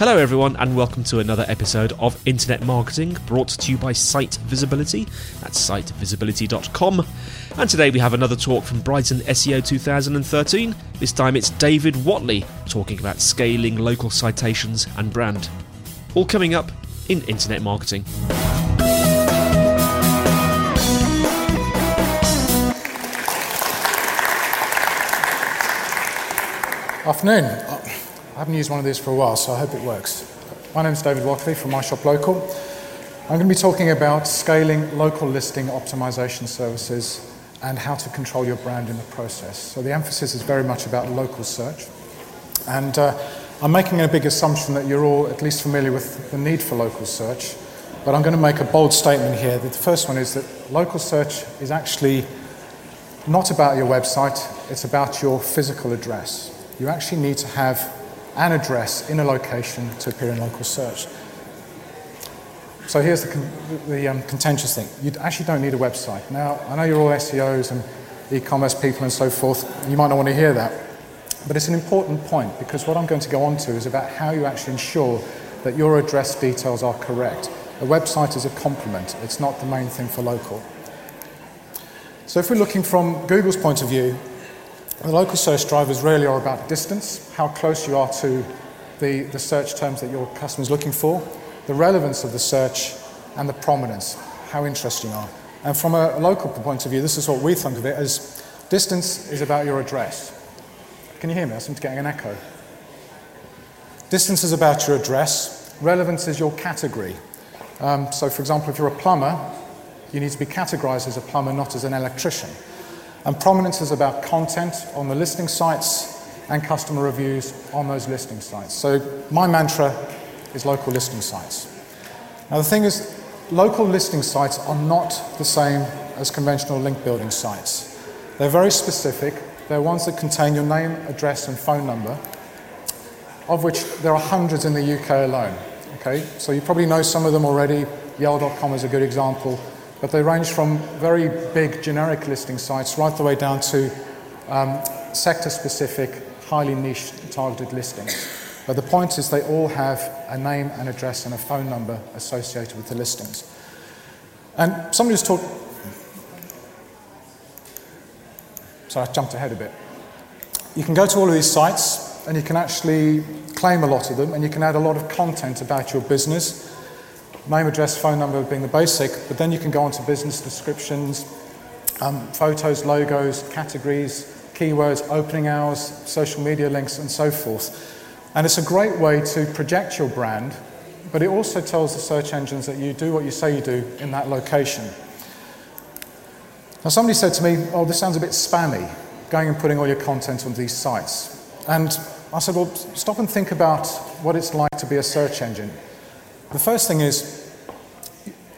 Hello, everyone, and welcome to another episode of Internet Marketing brought to you by Site Visibility. That's sitevisibility.com. And today we have another talk from Brighton SEO 2013. This time it's David Whatley talking about scaling local citations and brand. All coming up in Internet Marketing. Afternoon. I haven't used one of these for a while, so I hope it works. My name is David Whatley from MiShop Local. I'm going to be talking about scaling local listing optimization services and how to control your brand in the process. So the emphasis is very much about local search. And uh, I'm making a big assumption that you're all at least familiar with the need for local search, but I'm going to make a bold statement here. The first one is that local search is actually not about your website, it's about your physical address. You actually need to have an address in a location to appear in local search. So here's the, con- the um, contentious thing. You actually don't need a website. Now, I know you're all SEOs and e-commerce people and so forth. You might not want to hear that. But it's an important point because what I'm going to go on to is about how you actually ensure that your address details are correct. A website is a complement. It's not the main thing for local. So if we're looking from Google's point of view, the local search drivers really are about distance, how close you are to the, the search terms that your customer is looking for, the relevance of the search, and the prominence, how interesting you are. And from a local point of view, this is what we think of it as distance is about your address. Can you hear me? I seem to be getting an echo. Distance is about your address, relevance is your category. Um, so, for example, if you're a plumber, you need to be categorized as a plumber, not as an electrician. And prominence is about content on the listing sites and customer reviews on those listing sites. So my mantra is local listing sites. Now the thing is, local listing sites are not the same as conventional link building sites. They're very specific. They're ones that contain your name, address, and phone number, of which there are hundreds in the UK alone. Okay, so you probably know some of them already. Yell.com is a good example but they range from very big generic listing sites right the way down to um, sector specific, highly niche targeted listings. But the point is, they all have a name, an address, and a phone number associated with the listings. And somebody was talking. Sorry, I jumped ahead a bit. You can go to all of these sites and you can actually claim a lot of them and you can add a lot of content about your business name, address, phone number being the basic, but then you can go on to business descriptions, um, photos, logos, categories, keywords, opening hours, social media links, and so forth. And it's a great way to project your brand, but it also tells the search engines that you do what you say you do in that location. Now, somebody said to me, Oh, this sounds a bit spammy, going and putting all your content on these sites. And I said, Well, stop and think about what it's like to be a search engine. The first thing is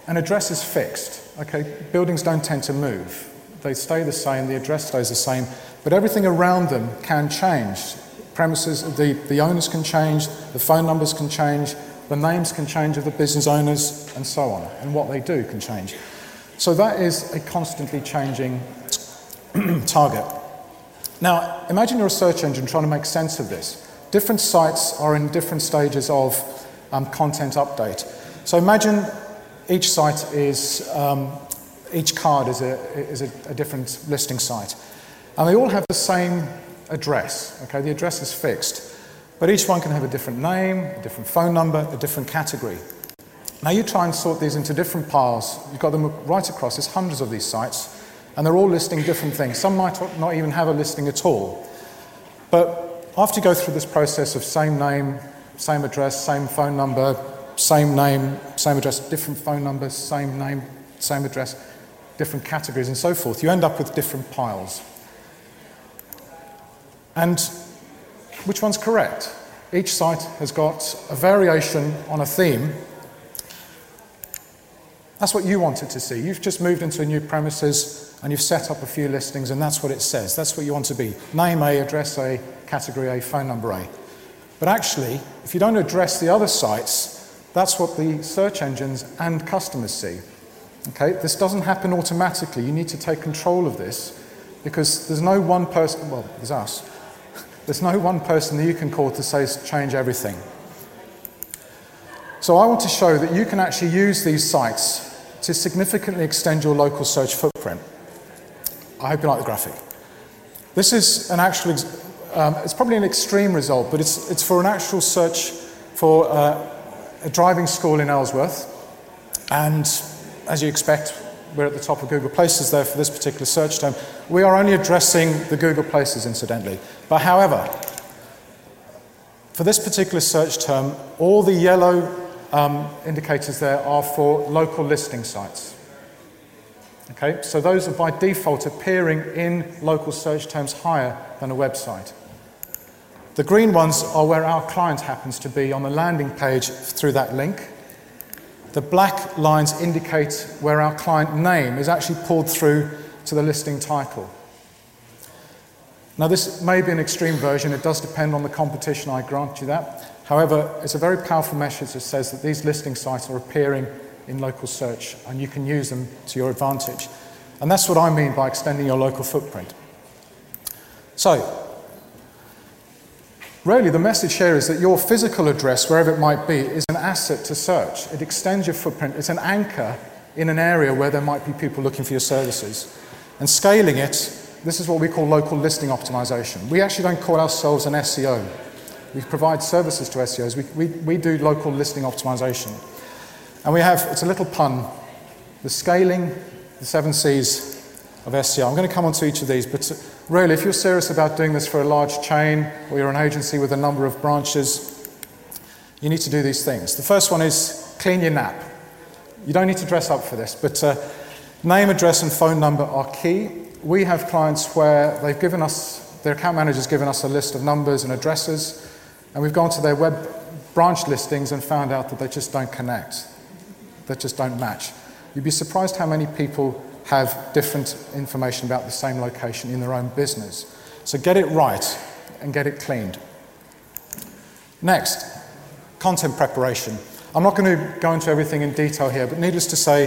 an address is fixed. Okay, buildings don't tend to move. They stay the same, the address stays the same, but everything around them can change. Premises, the, the owners can change, the phone numbers can change, the names can change of the business owners, and so on, and what they do can change. So that is a constantly changing target. Now, imagine you're a search engine trying to make sense of this. Different sites are in different stages of um, content update. So imagine each site is, um, each card is, a, is a, a different listing site. And they all have the same address, okay? The address is fixed. But each one can have a different name, a different phone number, a different category. Now you try and sort these into different piles. You've got them right across. There's hundreds of these sites, and they're all listing different things. Some might not even have a listing at all. But after you go through this process of same name, same address, same phone number, same name, same address, different phone numbers, same name, same address, different categories, and so forth, you end up with different piles. And which one's correct? Each site has got a variation on a theme that's what you wanted to see. You've just moved into a new premises and you've set up a few listings, and that's what it says. That's what you want to be name A, address A, category A, phone number A. But actually, if you don't address the other sites, that's what the search engines and customers see. Okay, this doesn't happen automatically. You need to take control of this because there's no one person, well, there's us. There's no one person that you can call to say change everything. So I want to show that you can actually use these sites to significantly extend your local search footprint. I hope you like the graphic. This is an actual, um, it's probably an extreme result, but it's, it's for an actual search for uh, a driving school in Ellsworth. And as you expect, we're at the top of Google Places there for this particular search term. We are only addressing the Google Places, incidentally. But however, for this particular search term, all the yellow um, indicators there are for local listing sites. Okay, so those are by default appearing in local search terms higher than a website. The green ones are where our client happens to be on the landing page through that link. The black lines indicate where our client name is actually pulled through to the listing title. Now, this may be an extreme version, it does depend on the competition, I grant you that. However, it's a very powerful message that says that these listing sites are appearing in local search and you can use them to your advantage. And that's what I mean by extending your local footprint. So, really, the message here is that your physical address, wherever it might be, is an asset to search. It extends your footprint, it's an anchor in an area where there might be people looking for your services. And scaling it, this is what we call local listing optimization. We actually don't call ourselves an SEO. We provide services to SEOs. We, we, we do local listing optimization. And we have, it's a little pun, the scaling, the seven C's of SEO. I'm going to come on to each of these, but really, if you're serious about doing this for a large chain or you're an agency with a number of branches, you need to do these things. The first one is clean your NAP. You don't need to dress up for this, but uh, name, address, and phone number are key. We have clients where they've given us, their account manager's given us a list of numbers and addresses, and we've gone to their web branch listings and found out that they just don't connect, that just don't match. You'd be surprised how many people have different information about the same location in their own business. So get it right and get it cleaned. Next, content preparation. I'm not going to go into everything in detail here, but needless to say,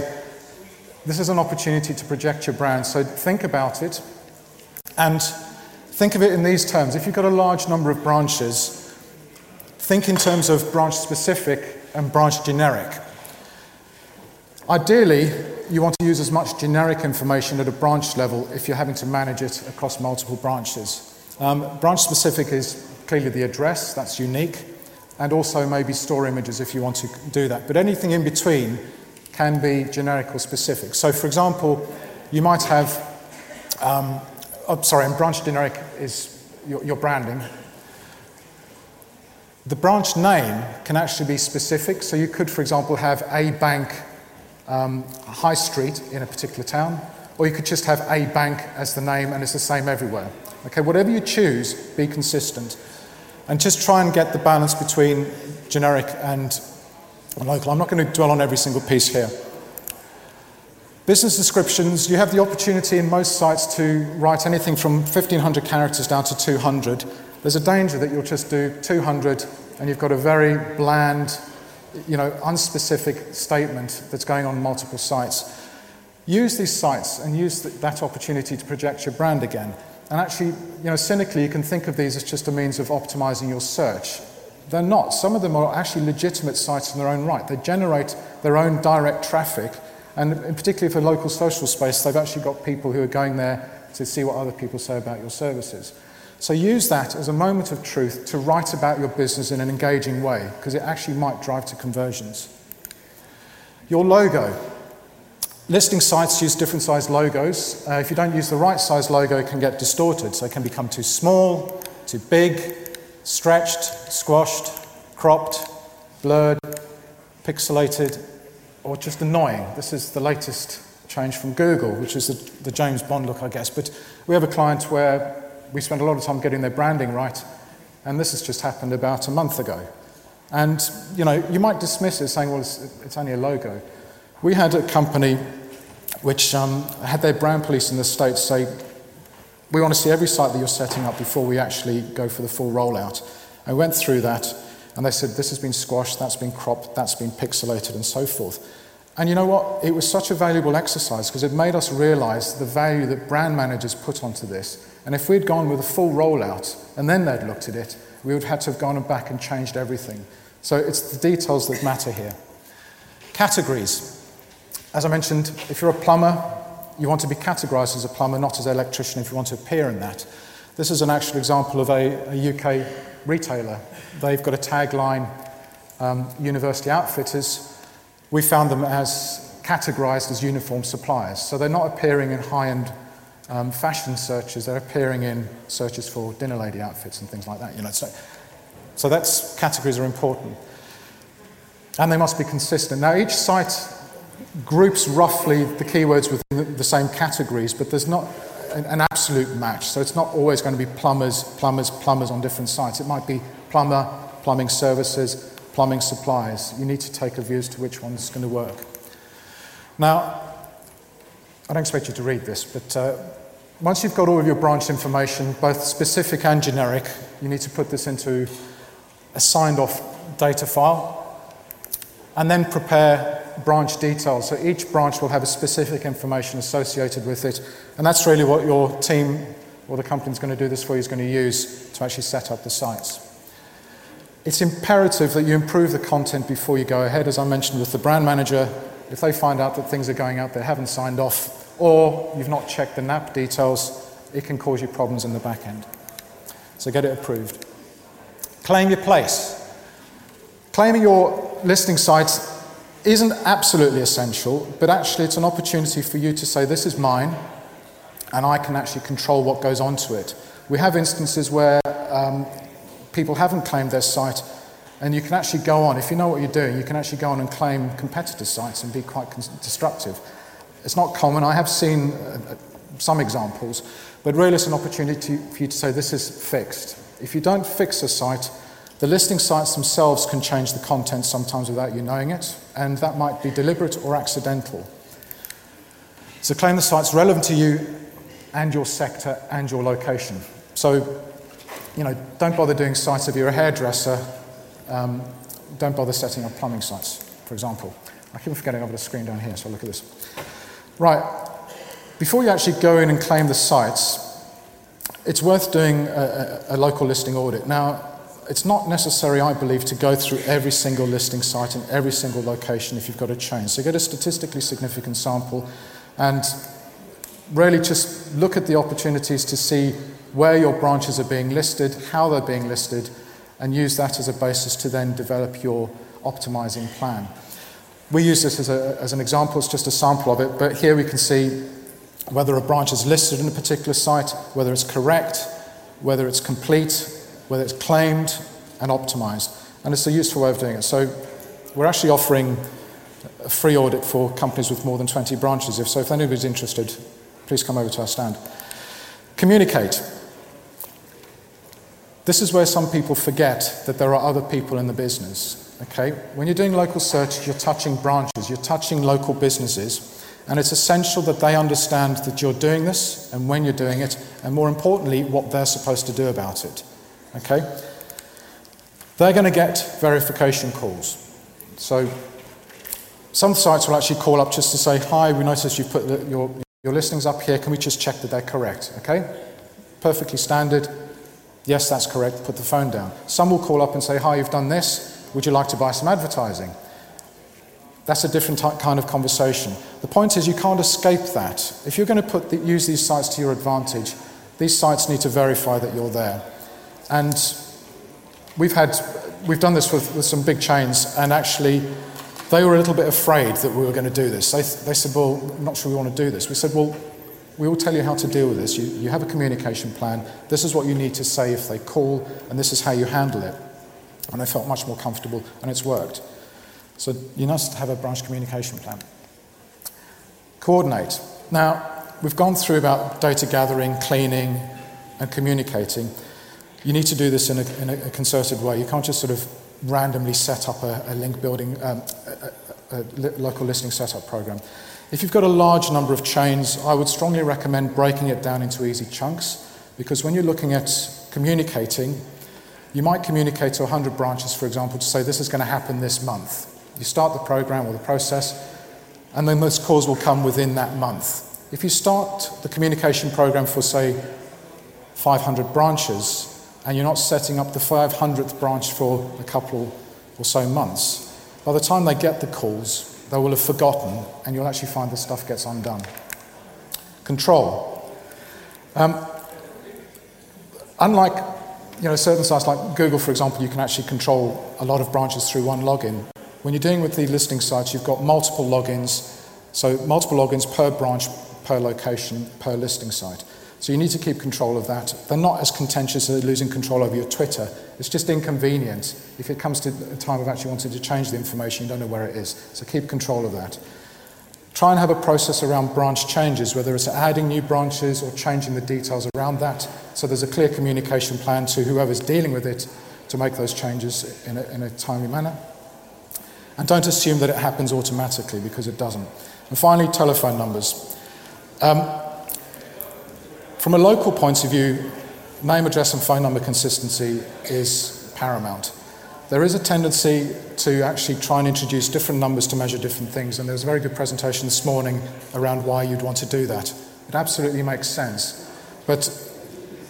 this is an opportunity to project your brand. So think about it and think of it in these terms. If you've got a large number of branches, Think in terms of branch specific and branch generic. Ideally, you want to use as much generic information at a branch level if you're having to manage it across multiple branches. Um, branch specific is clearly the address, that's unique, and also maybe store images if you want to do that. But anything in between can be generic or specific. So, for example, you might have, um, oh, sorry, and branch generic is your, your branding, the branch name can actually be specific. So you could, for example, have a bank um, high street in a particular town, or you could just have a bank as the name and it's the same everywhere. Okay, whatever you choose, be consistent. And just try and get the balance between generic and local. I'm not going to dwell on every single piece here. Business descriptions, you have the opportunity in most sites to write anything from 1500 characters down to 200. There's a danger that you'll just do 200 and you've got a very bland, you know, unspecific statement that's going on multiple sites. Use these sites and use that opportunity to project your brand again. And actually, you know, cynically, you can think of these as just a means of optimizing your search. They're not. Some of them are actually legitimate sites in their own right. They generate their own direct traffic, and particularly for local social space, they've actually got people who are going there to see what other people say about your services. So use that as a moment of truth to write about your business in an engaging way, because it actually might drive to conversions. Your logo. Listing sites use different size logos. Uh, if you don't use the right size logo, it can get distorted. So it can become too small, too big, stretched, squashed, cropped, blurred, pixelated, or just annoying. This is the latest change from Google, which is the, the James Bond look, I guess. But we have a client where we spend a lot of time getting their branding right, and this has just happened about a month ago. And you know, you might dismiss it as saying, well, it's, it's only a logo. We had a company which um, had their brand police in the States say, we want to see every site that you're setting up before we actually go for the full rollout. I went through that, and they said, this has been squashed, that's been cropped, that's been pixelated, and so forth. And you know what? It was such a valuable exercise because it made us realize the value that brand managers put onto this. And if we'd gone with a full rollout and then they'd looked at it, we would have had to have gone back and changed everything. So it's the details that matter here. Categories. As I mentioned, if you're a plumber, you want to be categorized as a plumber, not as an electrician if you want to appear in that. This is an actual example of a, a UK retailer. They've got a tagline um, University Outfitters we found them as categorized as uniform suppliers. So they're not appearing in high end um, fashion searches, they're appearing in searches for dinner lady outfits and things like that. You know, so, so that's categories are important. And they must be consistent. Now, each site groups roughly the keywords within the same categories, but there's not an, an absolute match. So it's not always going to be plumbers, plumbers, plumbers on different sites. It might be plumber, plumbing services, plumbing supplies. You need to take a view as to which one's going to work. Now, I don't expect you to read this, but uh, once you've got all of your branch information, both specific and generic, you need to put this into a signed off data file and then prepare branch details. So each branch will have a specific information associated with it, and that's really what your team or the company that's going to do this for you is going to use to actually set up the sites. It's imperative that you improve the content before you go ahead. As I mentioned with the brand manager, if they find out that things are going out they haven't signed off, or you've not checked the NAP details, it can cause you problems in the back end. So get it approved. Claim your place. Claiming your listing site isn't absolutely essential, but actually it's an opportunity for you to say, This is mine, and I can actually control what goes onto it. We have instances where um, people haven't claimed their site, and you can actually go on, if you know what you're doing, you can actually go on and claim competitor sites and be quite destructive. It's not common. I have seen uh, uh, some examples, but really it's an opportunity for you to say this is fixed. If you don't fix a site, the listing sites themselves can change the content sometimes without you knowing it, and that might be deliberate or accidental. So claim the site's relevant to you and your sector and your location. So you know, don't bother doing sites if you're a hairdresser. Um, don't bother setting up plumbing sites, for example. I keep forgetting over the screen down here, so look at this. Right, before you actually go in and claim the sites, it's worth doing a, a, a local listing audit. Now, it's not necessary, I believe, to go through every single listing site in every single location if you've got a chain. So get a statistically significant sample and really just look at the opportunities to see where your branches are being listed, how they're being listed, and use that as a basis to then develop your optimizing plan. We use this as, a, as an example, it's just a sample of it, but here we can see whether a branch is listed in a particular site, whether it's correct, whether it's complete, whether it's claimed and optimized. And it's a useful way of doing it. So we're actually offering a free audit for companies with more than 20 branches. If so, if anybody's interested, please come over to our stand. Communicate. This is where some people forget that there are other people in the business. Okay? When you're doing local search, you're touching branches, you're touching local businesses, and it's essential that they understand that you're doing this and when you're doing it, and more importantly, what they're supposed to do about it. Okay? They're going to get verification calls. So some sites will actually call up just to say, Hi, we noticed you've put the, your, your listings up here. Can we just check that they're correct? Okay? perfectly standard. Yes, that's correct, put the phone down. Some will call up and say, Hi, you've done this. Would you like to buy some advertising? That's a different ty- kind of conversation. The point is, you can't escape that. If you're going to the, use these sites to your advantage, these sites need to verify that you're there. And we've had, we've done this with, with some big chains, and actually, they were a little bit afraid that we were going to do this. They, they said, Well, I'm not sure we want to do this. We said, Well, we will tell you how to deal with this. You, you have a communication plan. This is what you need to say if they call, and this is how you handle it. And I felt much more comfortable, and it's worked. So you must have a branch communication plan. Coordinate. Now, we've gone through about data gathering, cleaning, and communicating. You need to do this in a, in a concerted way. You can't just sort of randomly set up a, a link building, um, a, a, a local listening setup program. If you've got a large number of chains, I would strongly recommend breaking it down into easy chunks because when you're looking at communicating, you might communicate to 100 branches, for example, to say this is going to happen this month. You start the program or the process, and then those calls will come within that month. If you start the communication program for, say, 500 branches, and you're not setting up the 500th branch for a couple or so months, by the time they get the calls, they will have forgotten, and you'll actually find the stuff gets undone. Control. Um, unlike you know, certain sites like Google, for example, you can actually control a lot of branches through one login. When you're dealing with the listing sites, you've got multiple logins, so multiple logins per branch, per location, per listing site. So you need to keep control of that. They're not as contentious as losing control over your Twitter. It's just inconvenient. If it comes to a time of actually wanting to change the information, you don't know where it is. So keep control of that. Try and have a process around branch changes, whether it's adding new branches or changing the details around that. So there's a clear communication plan to whoever's dealing with it to make those changes in a, in a timely manner. And don't assume that it happens automatically because it doesn't. And finally, telephone numbers. Um, from a local point of view, name, address, and phone number consistency is paramount. There is a tendency to actually try and introduce different numbers to measure different things, and there was a very good presentation this morning around why you'd want to do that. It absolutely makes sense. But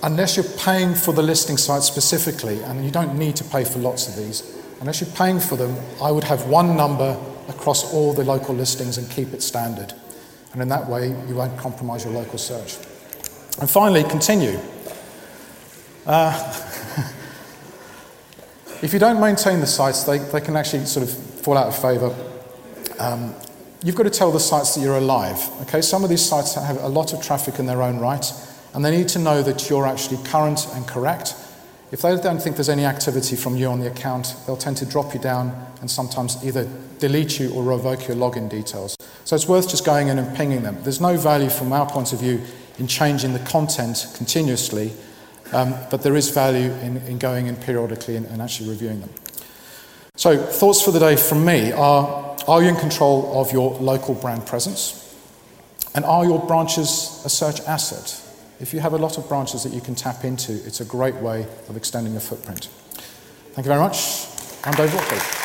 unless you're paying for the listing site specifically, and you don't need to pay for lots of these, Unless you're paying for them, I would have one number across all the local listings and keep it standard. And in that way, you won't compromise your local search. And finally, continue. Uh, if you don't maintain the sites, they, they can actually sort of fall out of favour. Um, you've got to tell the sites that you're alive. Okay, some of these sites have a lot of traffic in their own right, and they need to know that you're actually current and correct if they don't think there's any activity from you on the account, they'll tend to drop you down and sometimes either delete you or revoke your login details. So it's worth just going in and pinging them. There's no value from our point of view in changing the content continuously, um, but there is value in, in going in periodically and, and actually reviewing them. So, thoughts for the day from me are Are you in control of your local brand presence? And are your branches a search asset? If you have a lot of branches that you can tap into, it's a great way of extending your footprint. Thank you very much. I'm Dave Whatley.